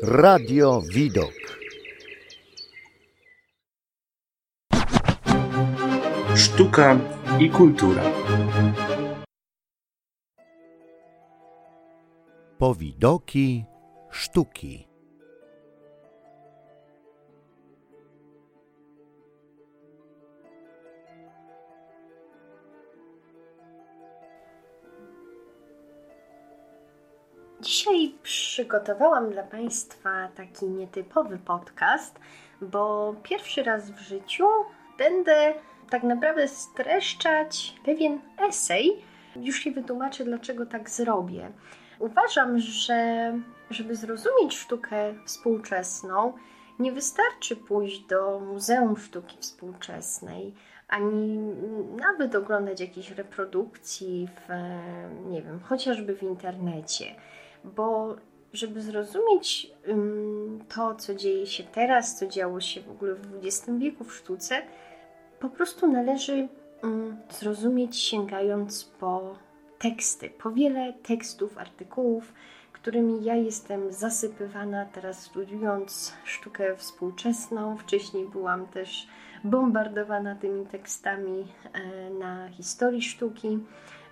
Radio Widok. Sztuka i kultura. Powidoki sztuki. Dzisiaj przygotowałam dla Państwa taki nietypowy podcast, bo pierwszy raz w życiu będę tak naprawdę streszczać pewien esej. Już się wytłumaczę, dlaczego tak zrobię. Uważam, że żeby zrozumieć sztukę współczesną, nie wystarczy pójść do Muzeum Sztuki Współczesnej, ani nawet oglądać jakichś reprodukcji w, nie wiem, chociażby w internecie bo żeby zrozumieć to, co dzieje się teraz, co działo się w ogóle w XX wieku w sztuce, po prostu należy zrozumieć sięgając po teksty, po wiele tekstów, artykułów, którymi ja jestem zasypywana teraz studiując sztukę współczesną. Wcześniej byłam też bombardowana tymi tekstami e, na historii sztuki.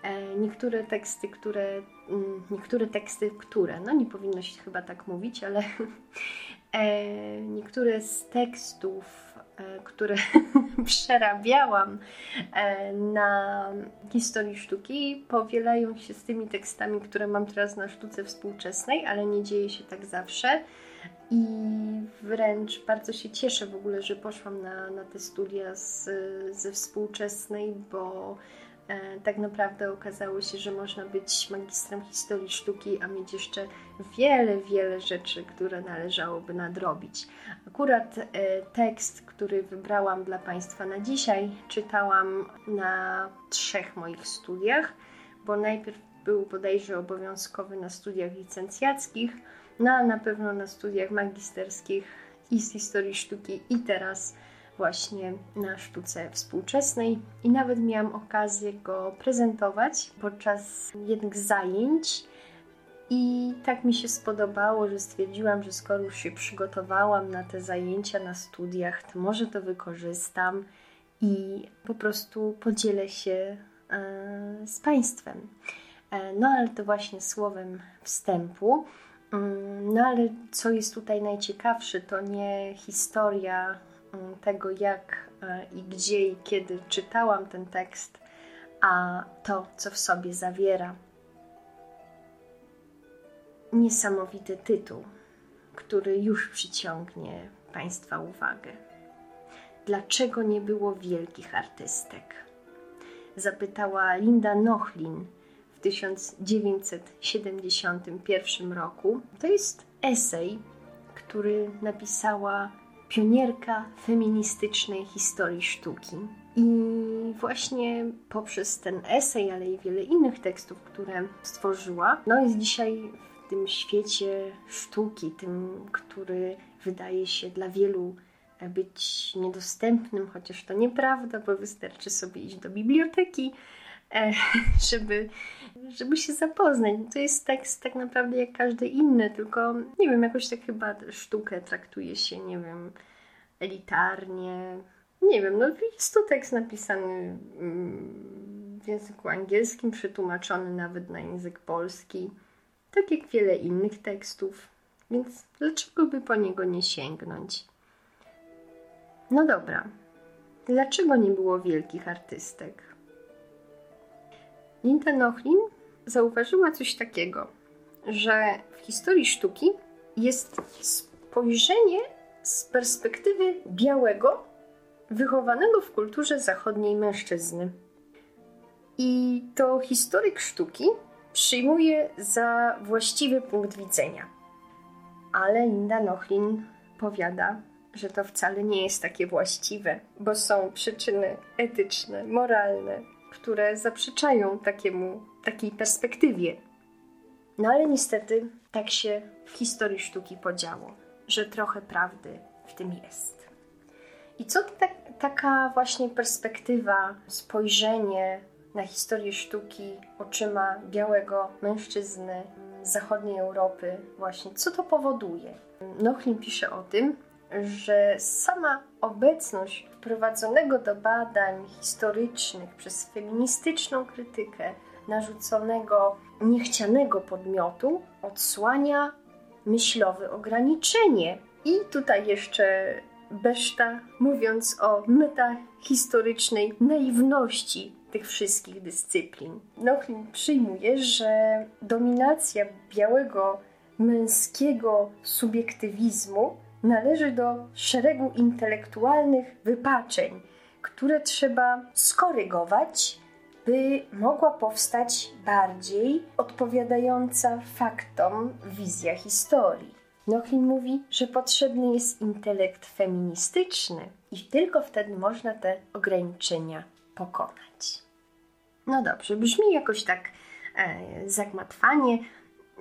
E, niektóre teksty, które, mm, niektóre teksty, które, no nie powinno się chyba tak mówić, ale e, niektóre z tekstów, e, które przerabiałam na historii sztuki, powielają się z tymi tekstami, które mam teraz na sztuce współczesnej, ale nie dzieje się tak zawsze. I wręcz bardzo się cieszę w ogóle, że poszłam na, na te studia z, ze współczesnej, bo tak naprawdę okazało się, że można być magistrem historii sztuki, a mieć jeszcze wiele, wiele rzeczy, które należałoby nadrobić. Akurat e, tekst, który wybrałam dla Państwa na dzisiaj, czytałam na trzech moich studiach, bo najpierw był bodajże obowiązkowy na studiach licencjackich, no a na pewno na studiach magisterskich i z historii sztuki i teraz właśnie na sztuce współczesnej i nawet miałam okazję go prezentować podczas jednych zajęć. I tak mi się spodobało, że stwierdziłam, że skoro już się przygotowałam na te zajęcia na studiach, to może to wykorzystam i po prostu podzielę się e, z Państwem. E, no ale to właśnie słowem wstępu. Mm, no ale co jest tutaj najciekawsze, to nie historia tego, jak e, i gdzie i kiedy czytałam ten tekst, a to, co w sobie zawiera. Niesamowity tytuł, który już przyciągnie Państwa uwagę. Dlaczego nie było wielkich artystek? Zapytała Linda Nochlin w 1971 roku. To jest esej, który napisała pionierka feministycznej historii sztuki. I właśnie poprzez ten esej, ale i wiele innych tekstów, które stworzyła, no jest dzisiaj w tym świecie sztuki, tym, który wydaje się dla wielu być niedostępnym, chociaż to nieprawda, bo wystarczy sobie iść do biblioteki, e, żeby, żeby się zapoznać. To jest tekst tak naprawdę jak każdy inny, tylko nie wiem, jakoś tak chyba sztukę traktuje się, nie wiem, elitarnie. Nie wiem, no jest to tekst napisany mm, w języku angielskim, przetłumaczony nawet na język polski, tak jak wiele innych tekstów, więc dlaczego by po niego nie sięgnąć? No dobra, dlaczego nie było wielkich artystek? Linda Nochlin zauważyła coś takiego, że w historii sztuki jest spojrzenie z perspektywy białego, wychowanego w kulturze zachodniej mężczyzny. I to historyk sztuki przyjmuje za właściwy punkt widzenia. Ale Linda Nochlin powiada, że to wcale nie jest takie właściwe, bo są przyczyny etyczne, moralne, które zaprzeczają takiemu, takiej perspektywie. No ale niestety tak się w historii sztuki podziało że trochę prawdy w tym jest. I co ta, taka właśnie perspektywa, spojrzenie na historię sztuki oczyma białego mężczyzny z zachodniej Europy właśnie. Co to powoduje? Nochlin pisze o tym, że sama obecność wprowadzonego do badań historycznych przez feministyczną krytykę narzuconego niechcianego podmiotu odsłania myślowe ograniczenie. I tutaj jeszcze Beszta, mówiąc o metahistorycznej naiwności tych wszystkich dyscyplin. Nochlin przyjmuje, że dominacja białego męskiego subiektywizmu należy do szeregu intelektualnych wypaczeń, które trzeba skorygować, by mogła powstać bardziej odpowiadająca faktom wizja historii. Nochlin mówi, że potrzebny jest intelekt feministyczny i tylko wtedy można te ograniczenia pokonać. No dobrze, brzmi jakoś tak e, zagmatwanie,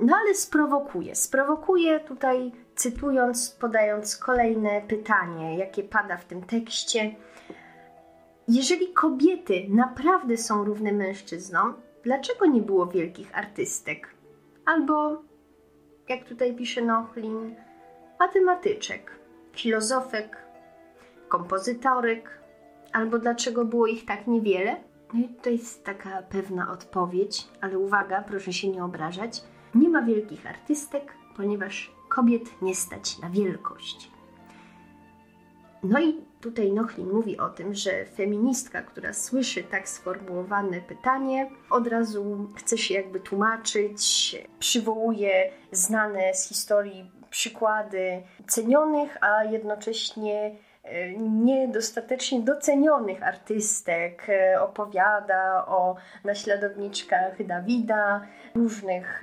no ale sprowokuje. Sprowokuje tutaj, cytując, podając kolejne pytanie, jakie pada w tym tekście. Jeżeli kobiety naprawdę są równe mężczyznom, dlaczego nie było wielkich artystek? Albo, jak tutaj pisze Nochlin, matematyczek, filozofek, kompozytorek, albo dlaczego było ich tak niewiele? No i to jest taka pewna odpowiedź, ale uwaga, proszę się nie obrażać. Nie ma wielkich artystek, ponieważ kobiet nie stać na wielkość. No i tutaj Nochlin mówi o tym, że feministka, która słyszy tak sformułowane pytanie, od razu chce się jakby tłumaczyć, przywołuje znane z historii przykłady cenionych, a jednocześnie niedostatecznie docenionych artystek, e, opowiada o naśladowniczkach Dawida, różnych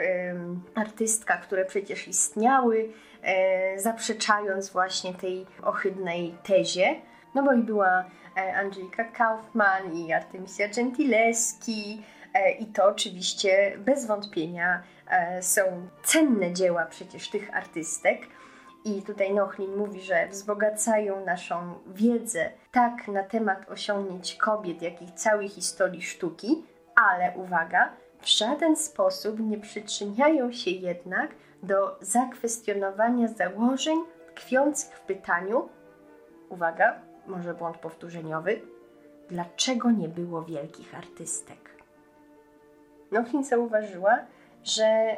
artystkach, które przecież istniały, e, zaprzeczając właśnie tej ohydnej tezie. No bo i była Angelika Kaufman i Artemisia Gentileschi i to oczywiście bez wątpienia są cenne dzieła przecież tych artystek. I tutaj Nochlin mówi, że wzbogacają naszą wiedzę tak na temat osiągnięć kobiet, jak i całej historii sztuki, ale uwaga, w żaden sposób nie przyczyniają się jednak do zakwestionowania założeń tkwiących w pytaniu, uwaga, może błąd powtórzeniowy, dlaczego nie było wielkich artystek. Nochlin zauważyła, że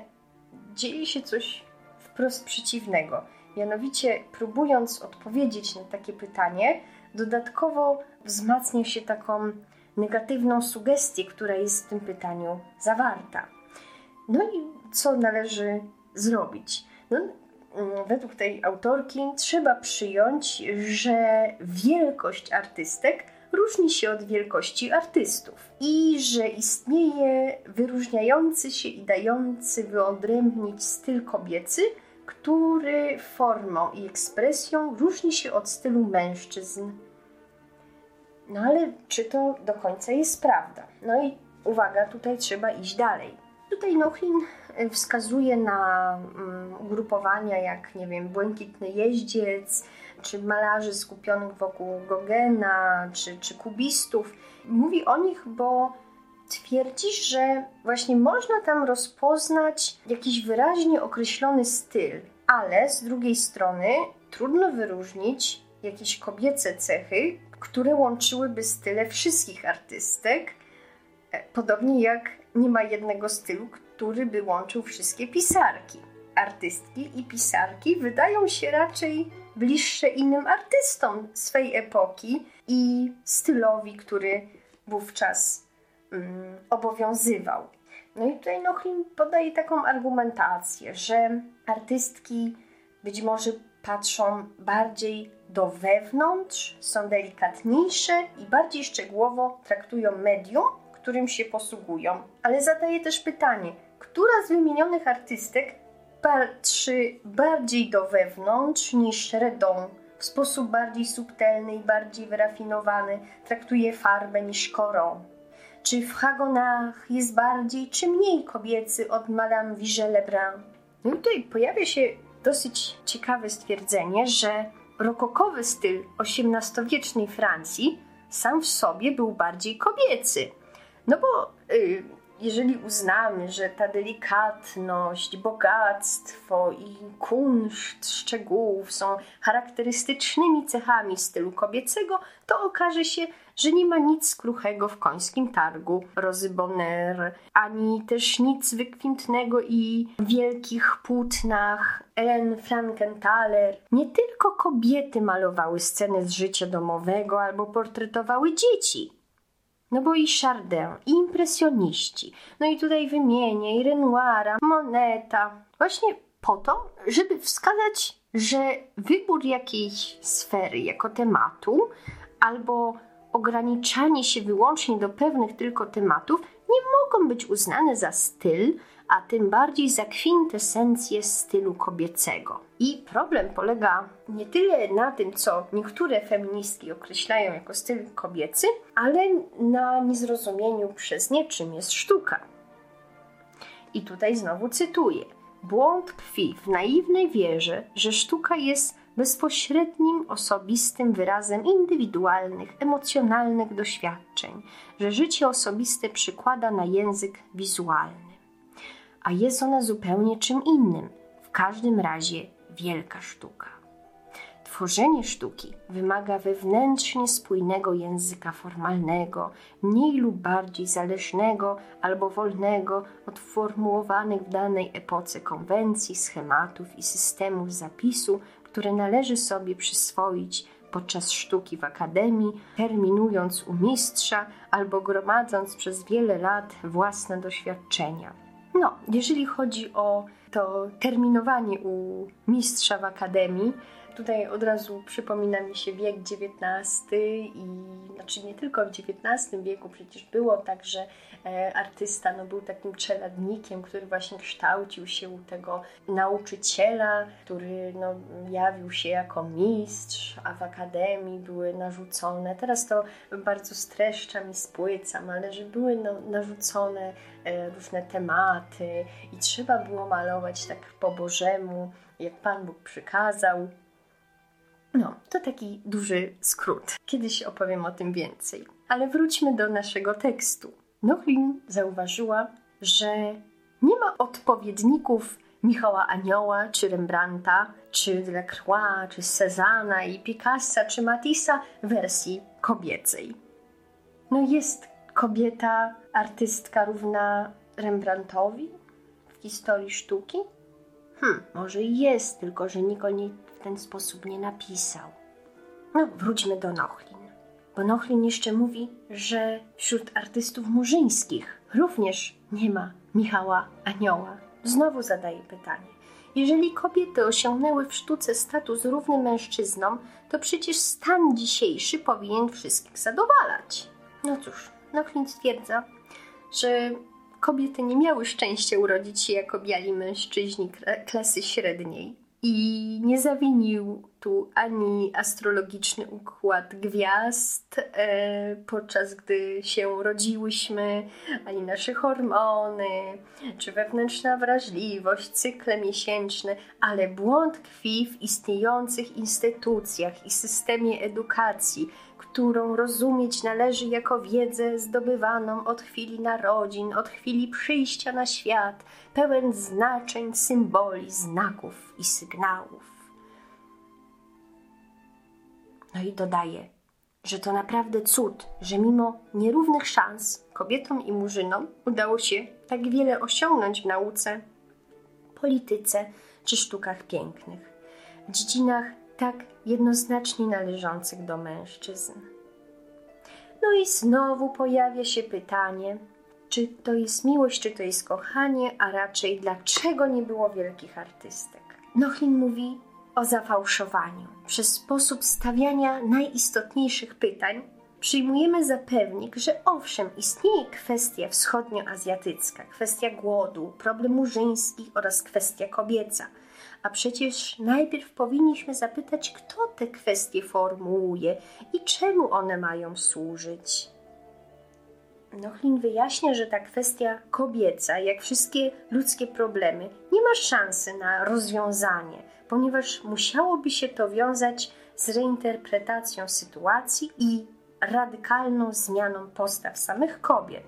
dzieje się coś wprost przeciwnego. Mianowicie, próbując odpowiedzieć na takie pytanie, dodatkowo wzmacnia się taką negatywną sugestię, która jest w tym pytaniu zawarta. No i co należy zrobić? No, mm, według tej autorki trzeba przyjąć, że wielkość artystek różni się od wielkości artystów i że istnieje wyróżniający się i dający wyodrębnić styl kobiecy który formą i ekspresją różni się od stylu mężczyzn. No ale czy to do końca jest prawda? No i uwaga, tutaj trzeba iść dalej. Tutaj Nochlin y, wskazuje na um, ugrupowania jak, nie wiem, Błękitny Jeździec, czy malarzy skupionych wokół Gogena, czy, czy kubistów. Mówi o nich, bo twierdzi, że właśnie można tam rozpoznać jakiś wyraźnie określony styl, ale z drugiej strony trudno wyróżnić jakieś kobiece cechy, które łączyłyby style wszystkich artystek, e, podobnie jak nie ma jednego stylu, który by łączył wszystkie pisarki. Artystki i pisarki wydają się raczej bliższe innym artystom swej epoki i stylowi, który wówczas obowiązywał. No i tutaj Nochlin podaje taką argumentację, że artystki być może patrzą bardziej do wewnątrz, są delikatniejsze i bardziej szczegółowo traktują medium, którym się posługują. Ale zadaje też pytanie, która z wymienionych artystek patrzy bardziej do wewnątrz niż Redon, w sposób bardziej subtelny i bardziej wyrafinowany traktuje farbę niż korą. Czy w Hagonach jest bardziej czy mniej kobiecy od Madame Vigée-Lebrun? No i tutaj pojawia się dosyć ciekawe stwierdzenie, że rokokowy styl XVIII-wiecznej Francji sam w sobie był bardziej kobiecy. No bo yy, jeżeli uznamy, że ta delikatność, bogactwo i kunszt szczegółów są charakterystycznymi cechami stylu kobiecego, to okaże się, że nie ma nic kruchego w końskim targu Rozy Bonner, ani też nic wykwintnego i wielkich płótnach Ellen Frankenthaler. Nie tylko kobiety malowały sceny z życia domowego albo portretowały dzieci. No bo i Chardin, i impresjoniści. No i tutaj wymienię i Renoira, Moneta. Właśnie po to, żeby wskazać, że wybór jakiejś sfery jako tematu albo ograniczanie się wyłącznie do pewnych tylko tematów nie mogą być uznane za styl, a tym bardziej za kwintesencję stylu kobiecego. I problem polega nie tyle na tym, co niektóre feministki określają jako styl kobiecy, ale na niezrozumieniu przez nie, czym jest sztuka. I tutaj znowu cytuję. Błąd tkwi w naiwnej wierze, że sztuka jest bezpośrednim, osobistym wyrazem indywidualnych, emocjonalnych doświadczeń, że życie osobiste przykłada na język wizualny. A jest ona zupełnie czym innym, w każdym razie wielka sztuka. Tworzenie sztuki wymaga wewnętrznie spójnego języka formalnego, mniej lub bardziej zależnego albo wolnego od formułowanych w danej epoce konwencji, schematów i systemów zapisu, które należy sobie przyswoić podczas sztuki w akademii, terminując u mistrza albo gromadząc przez wiele lat własne doświadczenia. No, jeżeli chodzi o to terminowanie u mistrza w akademii, Tutaj od razu przypomina mi się wiek XIX i znaczy nie tylko w XIX wieku przecież było tak, że e, artysta no, był takim czeladnikiem, który właśnie kształcił się u tego nauczyciela, który no, jawił się jako mistrz, a w akademii były narzucone. Teraz to bardzo streszczam i spłycam, ale że były no, narzucone e, różne tematy i trzeba było malować tak po Bożemu, jak Pan Bóg przykazał. No, to taki duży skrót. Kiedyś opowiem o tym więcej. Ale wróćmy do naszego tekstu. Nochlin zauważyła, że nie ma odpowiedników Michała Anioła, czy Rembrandta, czy Delacroix, czy Cezana i Picassa, czy Matissa w wersji kobiecej. No jest kobieta, artystka równa Rembrandtowi w historii sztuki? Hm, może jest, tylko że o niej ten sposób nie napisał. No, wróćmy do Nochlin. Bo Nochlin jeszcze mówi, że wśród artystów murzyńskich również nie ma Michała Anioła. Znowu zadaję pytanie. Jeżeli kobiety osiągnęły w sztuce status równy mężczyznom, to przecież stan dzisiejszy powinien wszystkich zadowalać. No cóż, Nochlin stwierdza, że kobiety nie miały szczęścia urodzić się jako biali mężczyźni klasy średniej, i nie zawinił tu ani astrologiczny układ gwiazd, e, podczas gdy się rodziłyśmy, ani nasze hormony, czy wewnętrzna wrażliwość, cykle miesięczne, ale błąd tkwi w istniejących instytucjach i systemie edukacji, którą rozumieć należy jako wiedzę zdobywaną od chwili narodzin, od chwili przyjścia na świat, pełen znaczeń, symboli, znaków i sygnałów. No i dodaje, że to naprawdę cud, że mimo nierównych szans kobietom i murzynom udało się tak wiele osiągnąć w nauce, polityce czy sztukach pięknych, w dziedzinach tak jednoznacznie należących do mężczyzn. No i znowu pojawia się pytanie, czy to jest miłość, czy to jest kochanie, a raczej dlaczego nie było wielkich artystek. Nochlin mówi o zafałszowaniu. Przez sposób stawiania najistotniejszych pytań przyjmujemy za pewnik, że owszem, istnieje kwestia wschodnioazjatycka, kwestia głodu, problem murzyński oraz kwestia kobieca – a przecież najpierw powinniśmy zapytać, kto te kwestie formułuje i czemu one mają służyć. Nochlin wyjaśnia, że ta kwestia kobieca, jak wszystkie ludzkie problemy, nie ma szansy na rozwiązanie, ponieważ musiałoby się to wiązać z reinterpretacją sytuacji i radykalną zmianą postaw samych kobiet,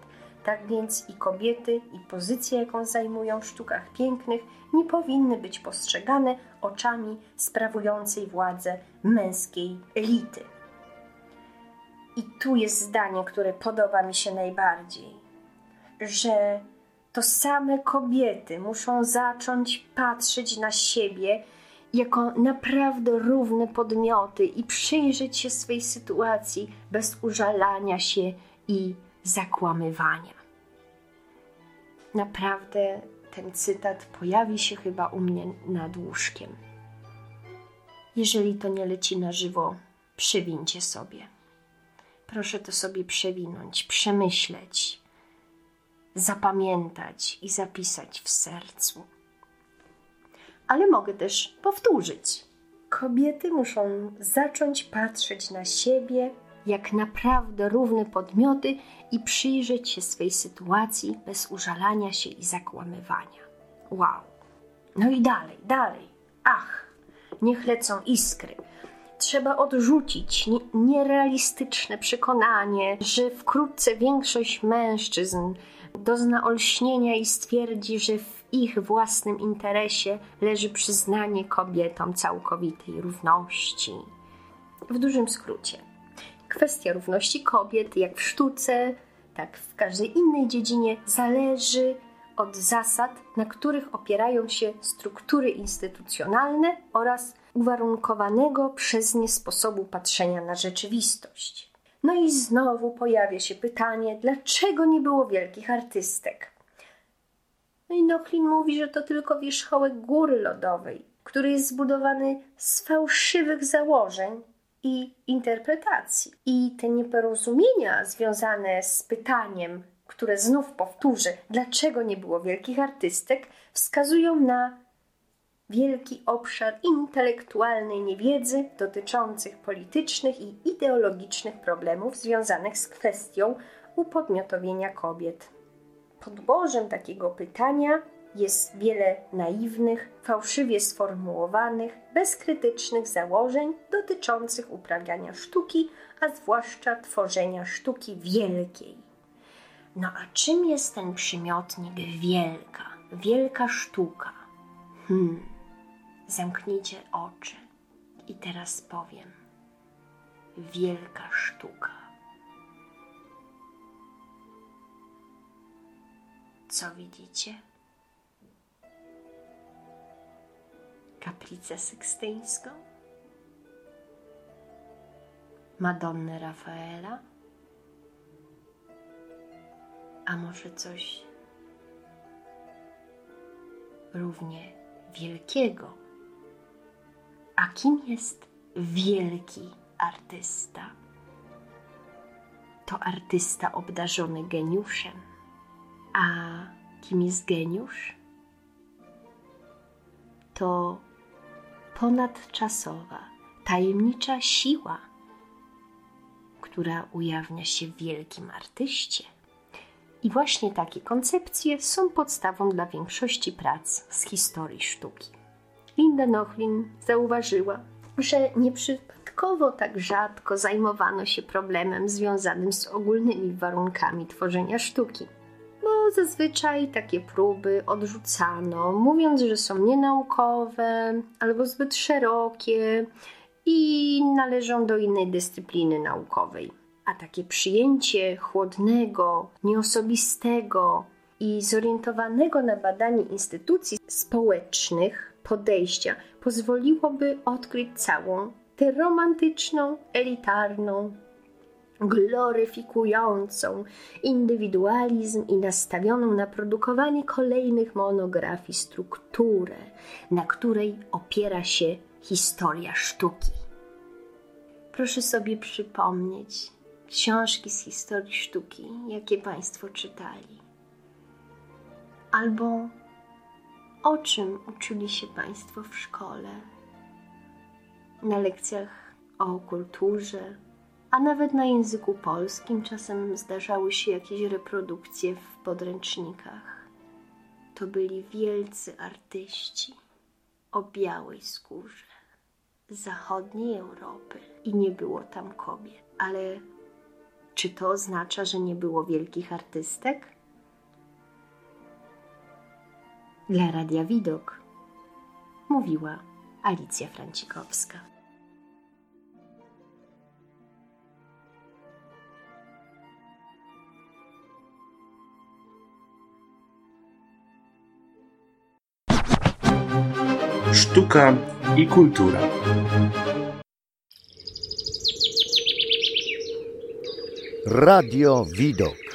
Tak więc i kobiety, i pozycja, jaką zajmują w sztukach pięknych, nie powinny być postrzegane oczami sprawującej władzę męskiej elity. I tu jest zdanie, które podoba mi się najbardziej, że to same kobiety muszą zacząć patrzeć na siebie jako naprawdę równe podmioty i przyjrzeć się swej sytuacji bez użalania się i zakłamywania. Naprawdę ten cytat pojawi się chyba u mnie nad łóżkiem. Jeżeli to nie leci na żywo, przewincie sobie. Proszę to sobie przewinąć, przemyśleć, zapamiętać i zapisać w sercu. Ale mogę też powtórzyć. Kobiety muszą zacząć patrzeć na siebie jak naprawdę równe podmioty i przyjrzeć się swej sytuacji bez użalania się i zakłamywania. Wow. No i dalej, dalej. Ach, niech lecą iskry. Trzeba odrzucić nierealistyczne przekonanie, że wkrótce większość mężczyzn dozna olśnienia i stwierdzi, że w ich własnym interesie leży przyznanie kobietom całkowitej równości. W dużym skrócie, kwestia równości kobiet, jak w sztuce, tak w każdej innej dziedzinie, zależy od zasad, na których opierają się struktury instytucjonalne oraz uwarunkowanego przez nie sposobu patrzenia na rzeczywistość. No i znowu pojawia się pytanie, dlaczego nie było wielkich artystek? No i Nochlin mówi, że to tylko wierzchołek góry lodowej, który jest zbudowany z fałszywych założeń i interpretacji. I te nieporozumienia związane z pytaniem, które znów powtórzę, dlaczego nie było wielkich artystek, wskazują na wielki obszar intelektualnej niewiedzy dotyczących politycznych i ideologicznych problemów związanych z kwestią upodmiotowienia kobiet. Podłożem takiego pytania jest wiele naiwnych, fałszywie sformułowanych, bezkrytycznych założeń dotyczących uprawiania sztuki, a zwłaszcza tworzenia sztuki wielkiej. No a czym jest ten przymiotnik wielka, wielka sztuka? Hmm, zamknijcie oczy i teraz powiem. Wielka sztuka. Co widzicie? Kaplicę sykstyńską? Madonnę Rafaela? A może coś równie wielkiego? A kim jest wielki artysta? To artysta obdarzony geniuszem. A kim jest geniusz? To ponadczasowa, tajemnicza siła, która ujawnia się w wielkim artyście. I właśnie takie koncepcje są podstawą dla większości prac z historii sztuki. Linda Nochlin zauważyła, że nieprzypadkowo tak rzadko zajmowano się problemem związanym z ogólnymi warunkami tworzenia sztuki zazwyczaj takie próby odrzucano, mówiąc, że są nienaukowe albo zbyt szerokie i należą do innej dyscypliny naukowej. A takie przyjęcie chłodnego, nieosobistego i zorientowanego na badanie instytucji społecznych podejścia pozwoliłoby odkryć całą tę romantyczną, elitarną, gloryfikującą indywidualizm i nastawioną na produkowanie kolejnych monografii strukturę, na której opiera się historia sztuki. Proszę sobie przypomnieć książki z historii sztuki, jakie Państwo czytali, albo o czym uczyli się Państwo w szkole, na lekcjach o kulturze, a nawet na języku polskim czasem zdarzały się jakieś reprodukcje w podręcznikach. To byli wielcy artyści o białej skórze zachodniej Europy i nie było tam kobiet. Ale czy to oznacza, że nie było wielkich artystek? Dla Radia Widok mówiła Alicja Francikowska. Sztuka i kultura. Radio Widok.